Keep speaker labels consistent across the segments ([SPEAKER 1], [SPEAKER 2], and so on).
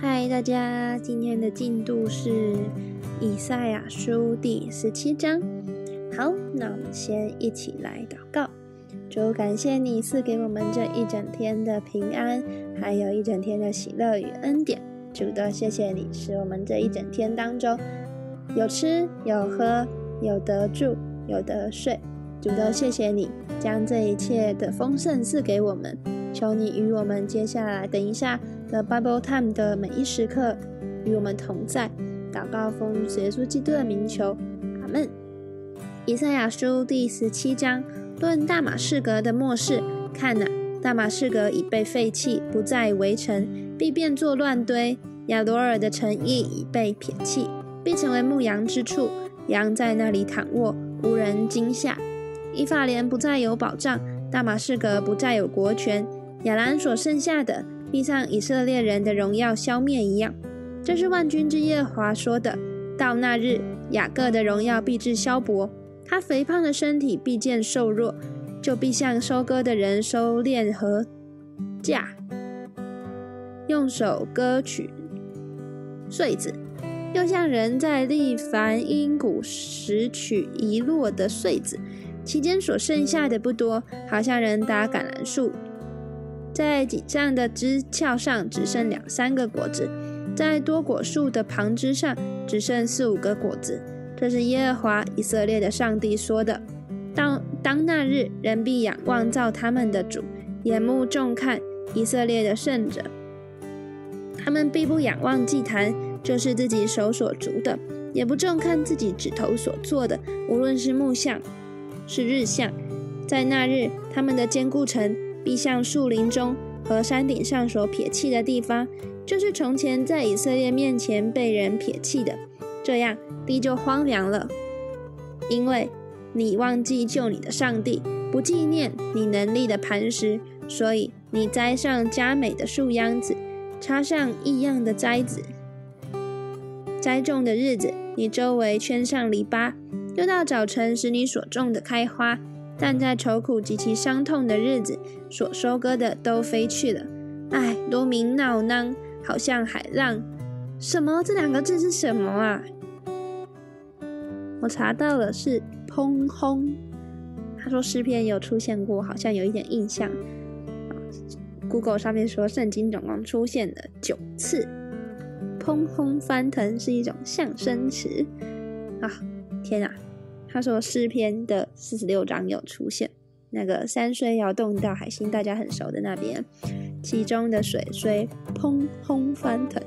[SPEAKER 1] 嗨，大家，今天的进度是以赛亚书第十七章。好，那我们先一起来祷告。主，感谢你赐给我们这一整天的平安，还有一整天的喜乐与恩典。主的，谢谢你，使我们这一整天当中有吃有喝，有得住，有得睡。主的，谢谢你将这一切的丰盛赐给我们。求你与我们接下来等一下的 Bible Time 的每一时刻与我们同在。祷告奉耶稣基督的名求，阿门。以赛亚书第十七章论大马士革的末世。看哪，大马士革已被废弃，不再围城，必变作乱堆；亚罗尔的城邑已被撇弃，必成为牧羊之处，羊在那里躺卧，无人惊吓。以法莲不再有保障，大马士革不再有国权。亚兰所剩下的，必像以色列人的荣耀消灭一样。这是万军之耶和华说的。到那日，雅各的荣耀必至消薄，他肥胖的身体必见瘦弱，就必像收割的人收敛和架，用手割取穗子，又像人在立凡阴谷拾取遗落的穗子，其间所剩下的不多，好像人打橄榄树。在井上的枝鞘上只剩两三个果子，在多果树的旁枝上只剩四五个果子。这是耶和华以色列的上帝说的。当当那日，人必仰望造他们的主，眼目重看以色列的圣者。他们必不仰望祭坛，就是自己手所足的，也不重看自己指头所做的，无论是木像，是日像。在那日，他们的坚固城。必向树林中和山顶上所撇弃的地方，就是从前在以色列面前被人撇弃的，这样地就荒凉了。因为你忘记救你的上帝，不纪念你能力的磐石，所以你栽上佳美的树秧子，插上异样的栽子。栽种的日子，你周围圈上篱笆，又到早晨使你所种的开花。但在愁苦及其伤痛的日子，所收割的都飞去了。唉，多鸣闹囔，好像海浪。什么？这两个字是什么啊？我查到了，是砰轰。他说诗篇有出现过，好像有一点印象。Google 上面说圣经总共出现了九次。砰轰翻腾是一种象声词。啊，天啊！他说诗篇的四十六章有出现那个山虽摇动到海心，大家很熟的那边，其中的水虽砰轰翻腾，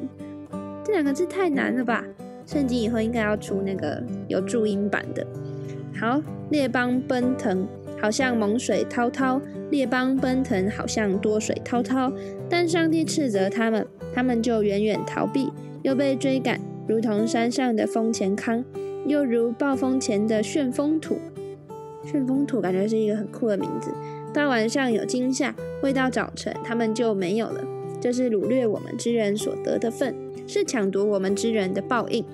[SPEAKER 1] 这两个字太难了吧？圣经以后应该要出那个有注音版的。好，列邦奔腾，好像猛水滔滔；列邦奔腾，好像多水滔滔。但上帝斥责他们，他们就远远逃避，又被追赶，如同山上的风前康。又如暴风前的旋风土，旋风土感觉是一个很酷的名字。到晚上有惊吓，未到早晨他们就没有了。这是掳掠我们之人所得的份，是抢夺我们之人的报应。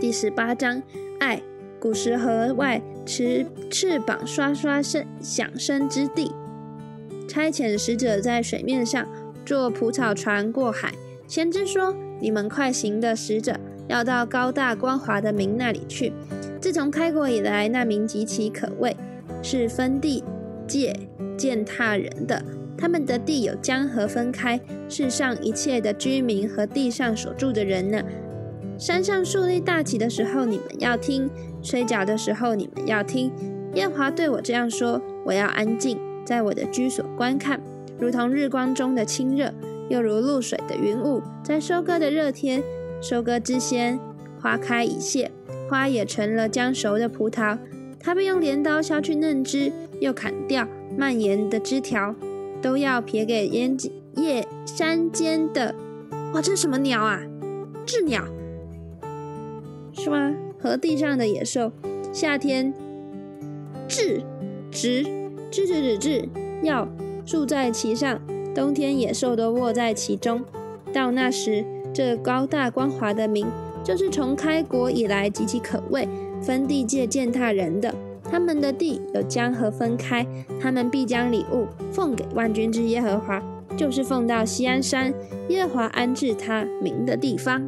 [SPEAKER 1] 第十八章，爱古时河外持翅膀刷刷声响声之地，差遣使者在水面上坐蒲草船过海。先知说：“你们快行的使者。”要到高大光滑的民那里去。自从开国以来，那民极其可畏，是分地界践踏人的。他们的地有江河分开，世上一切的居民和地上所住的人呢？山上树立大旗的时候，你们要听；吹角的时候，你们要听。耶华对我这样说：我要安静，在我的居所观看，如同日光中的清热，又如露水的云雾，在收割的热天。收割之先，花开已谢，花也成了将熟的葡萄。他被用镰刀削去嫩枝，又砍掉蔓延的枝条，都要撇给烟叶山间的。哇，这是什么鸟啊？鸷鸟是吗？和地上的野兽，夏天雉直雉雉雉雉要住在其上，冬天野兽都卧在其中。到那时。这高大光滑的名，就是从开国以来极其可畏、分地界践踏人的。他们的地有江河分开，他们必将礼物奉给万军之耶和华，就是奉到西安山，耶和华安置他名的地方。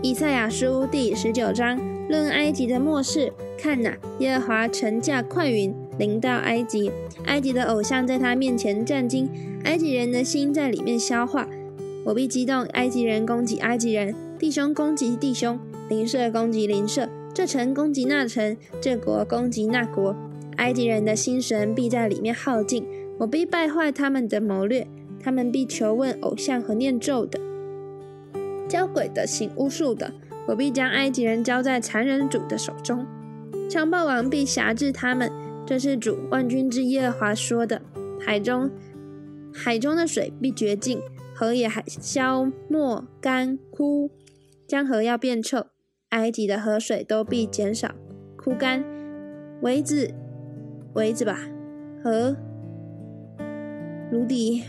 [SPEAKER 1] 以赛亚书第十九章论埃及的末世。看哪，耶和华乘驾快云临到埃及，埃及的偶像在他面前战惊，埃及人的心在里面消化。我必激动，埃及人攻击埃及人，弟兄攻击弟兄，邻舍攻击邻舍，这城攻击那城，这国攻击那国。埃及人的心神必在里面耗尽，我必败坏他们的谋略，他们必求问偶像和念咒的。教鬼的行巫术的，我必将埃及人交在残忍主的手中，强暴王必辖制他们。这是主万军之耶和华说的。海中海中的水必绝尽，河也还消没干枯，江河要变臭，埃及的河水都必减少枯干，围子围子吧，河芦底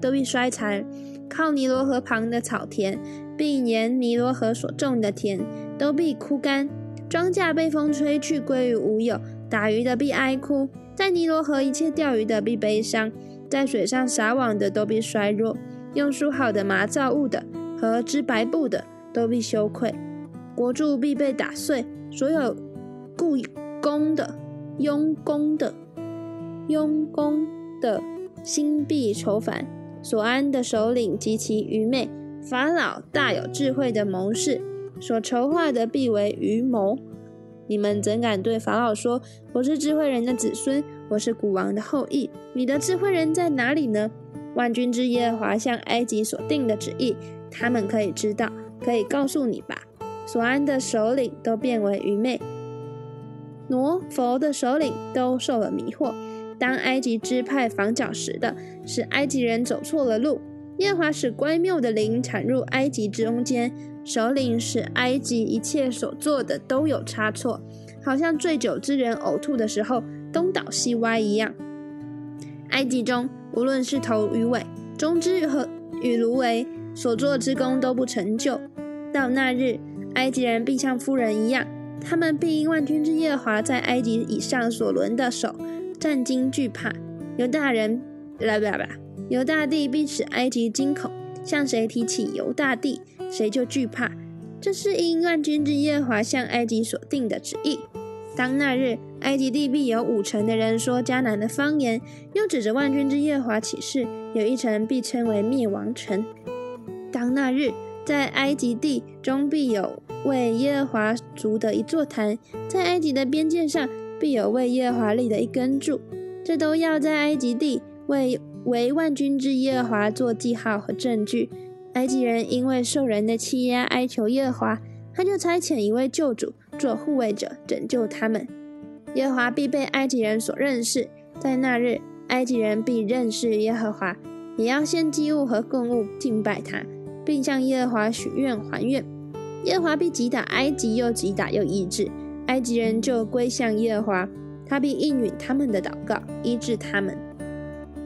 [SPEAKER 1] 都必衰残，靠尼罗河旁的草田。必沿尼罗河所种的田都必枯干，庄稼被风吹去归于无有。打鱼的必哀哭，在尼罗河一切钓鱼的必悲伤，在水上撒网的都必衰弱，用梳好的麻造物的和织白布的都必羞愧。国柱必被打碎，所有雇工的、佣工的、佣工的心必愁烦。所安的首领及其愚昧。法老大有智慧的谋士所筹划的必为愚谋。你们怎敢对法老说：“我是智慧人的子孙，我是古王的后裔？”你的智慧人在哪里呢？万军之耶和华向埃及所定的旨意，他们可以知道，可以告诉你吧。所安的首领都变为愚昧，挪佛的首领都受了迷惑。当埃及支派防角时的，使埃及人走错了路。耶和华使乖谬的灵产入埃及之中间，首领使埃及一切所做的都有差错，好像醉酒之人呕吐的时候东倒西歪一样。埃及中无论是头与尾，中之和与芦苇所做之功都不成就。到那日，埃及人必像夫人一样，他们必因万军之耶和华在埃及以上所轮的手战惊惧怕。犹大人，来吧吧。犹大帝必使埃及惊恐，向谁提起犹大帝，谁就惧怕。这是因万军之耶和华向埃及所定的旨意。当那日，埃及地必有五成的人说迦南的方言，又指着万军之耶华起誓，有一城必称为灭亡城。当那日，在埃及地中必有为耶和华筑的一座坛，在埃及的边界上必有为耶和华立的一根柱，这都要在埃及地为。为万军之耶华做记号和证据。埃及人因为受人的欺压哀求耶和华，他就差遣一位救主做护卫者，拯救他们。耶和华必被埃及人所认识，在那日，埃及人必认识耶和华，也要献祭物和供物敬拜他，并向耶和华许愿还愿。耶和华必击打埃及，又击打又医治，埃及人就归向耶和华，他必应允他们的祷告，医治他们。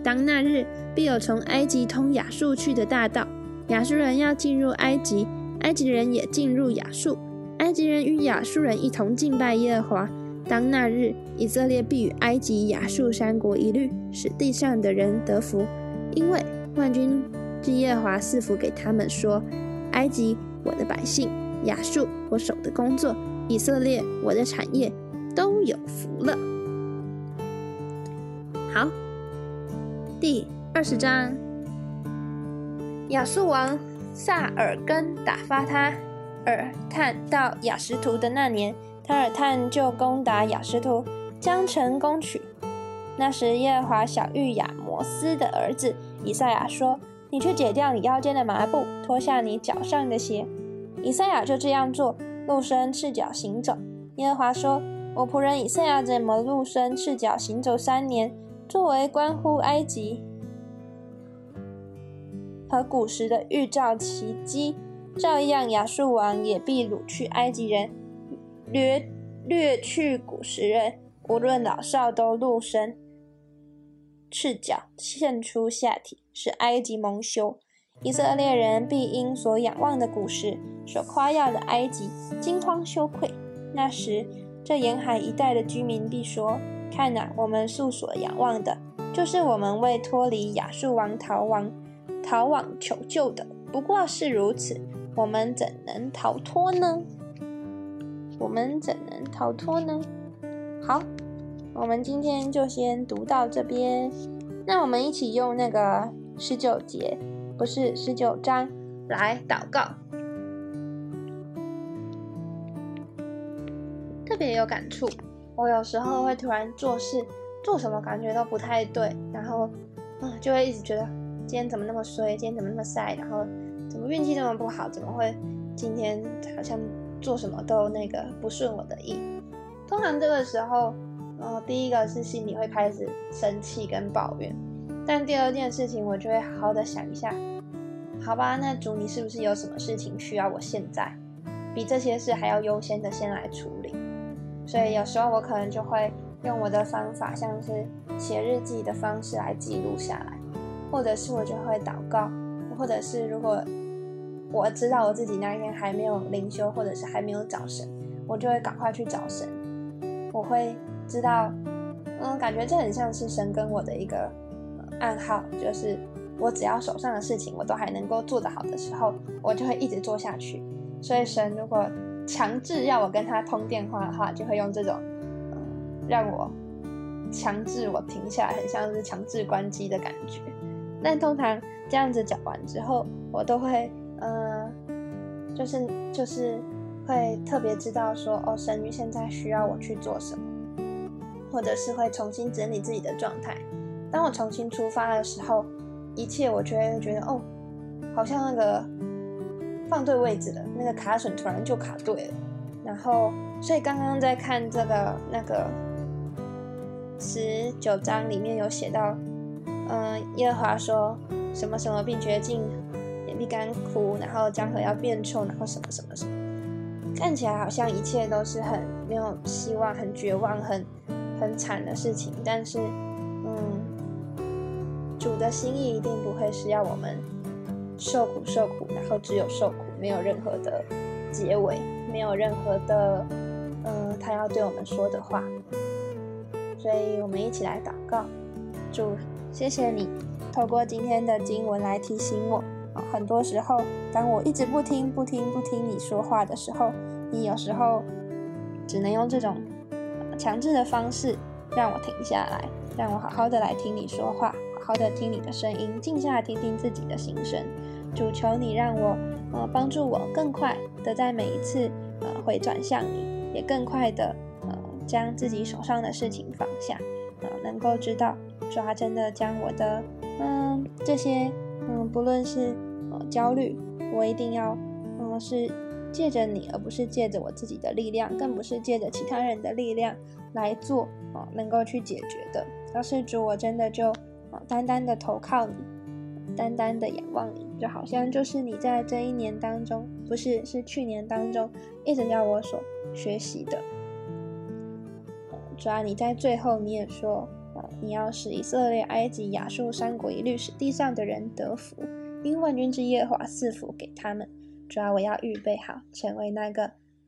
[SPEAKER 1] 当那日，必有从埃及通亚述去的大道。亚述人要进入埃及，埃及人也进入亚述。埃及人与亚述人一同敬拜耶和华。当那日，以色列必与埃及、亚述三国一律，使地上的人得福，因为万军之耶和华赐福给他们，说：埃及，我的百姓；亚述，我手的工作；以色列，我的产业，都有福了。好。第二十章，亚述王萨尔根打发他尔探到雅什图的那年，他尔探就攻打雅什图，将城攻取。那时耶和华小玉亚摩斯的儿子以赛亚说：“你去解掉你腰间的麻布，脱下你脚上的鞋。”以赛亚就这样做，露身赤脚行走。耶和华说：“我仆人以赛亚怎么露身赤脚行走三年？”作为关乎埃及和古时的预兆奇迹，照样亚述王也必掳去埃及人，掠掠去古时人，无论老少都露身赤脚，现出下体，使埃及蒙羞。以色列人必因所仰望的古时，所夸耀的埃及，惊慌羞愧。那时，这沿海一带的居民必说。看呐，我们素所仰望的，就是我们为脱离亚述王逃亡、逃往求救的。不过是如此，我们怎能逃脱呢？我们怎能逃脱呢？好，我们今天就先读到这边。那我们一起用那个十九节，不是十九章来祷告。特别有感触，我有时候会突然做事。做什么感觉都不太对，然后，嗯，就会一直觉得今天怎么那么衰，今天怎么那么晒，然后怎么运气这么不好，怎么会今天好像做什么都那个不顺我的意。通常这个时候，呃，第一个是心里会开始生气跟抱怨，但第二件事情我就会好好的想一下，好吧，那主你是不是有什么事情需要我现在比这些事还要优先的先来处理？所以有时候我可能就会。用我的方法，像是写日记的方式来记录下来，或者是我就会祷告，或者是如果我知道我自己那一天还没有灵修，或者是还没有找神，我就会赶快去找神。我会知道，嗯，感觉这很像是神跟我的一个暗号，就是我只要手上的事情我都还能够做得好的时候，我就会一直做下去。所以神如果强制要我跟他通电话的话，就会用这种。让我强制我停下来，很像是强制关机的感觉。但通常这样子讲完之后，我都会，呃，就是就是会特别知道说，哦，神女现在需要我去做什么，或者是会重新整理自己的状态。当我重新出发的时候，一切我就会觉得，哦，好像那个放对位置了，那个卡榫突然就卡对了。然后，所以刚刚在看这个那个。十九章里面有写到，嗯，耶和华说什么什么，并绝境，眼必干枯，然后江河要变臭，然后什么什么什么，看起来好像一切都是很没有希望、很绝望、很很惨的事情。但是，嗯，主的心意一定不会是要我们受苦受苦，然后只有受苦，没有任何的结尾，没有任何的，嗯，他要对我们说的话。所以我们一起来祷告，主，谢谢你透过今天的经文来提醒我。很多时候，当我一直不听、不听、不听你说话的时候，你有时候只能用这种强制的方式让我停下来，让我好好的来听你说话，好好的听你的声音，静下来听听自己的心声。主，求你让我呃帮助我更快的在每一次呃回转向你，也更快的呃。将自己手上的事情放下，啊，能够知道抓真的将我的，嗯，这些，嗯，不论是焦虑，我一定要，嗯，是借着你，而不是借着我自己的力量，更不是借着其他人的力量来做，啊，能够去解决的。要是主，我真的就，啊，单单的投靠你，单单的仰望你，就好像就是你在这一年当中，不是，是去年当中一直要我所学习的。主要你在最后你也说，啊，你要使以色列、埃及、亚述三国一律使地上的人得福，因万军之耶和华赐福给他们。主要我要预备好，成为那个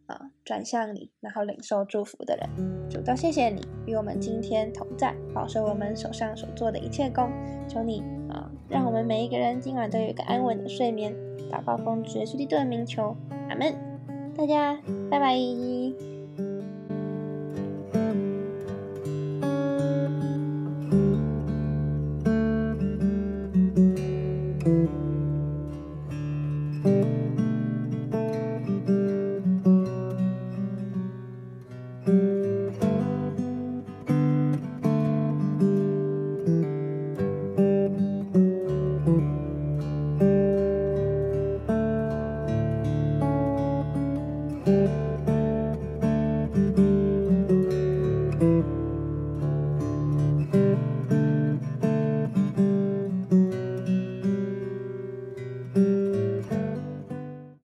[SPEAKER 1] 啊转向你，然后领受祝福的人。主都谢谢你与我们今天同在，保守我们手上所做的一切工。求你啊，让我们每一个人今晚都有一个安稳的睡眠。祷告奉主耶稣基督的名求，阿门。大家拜拜。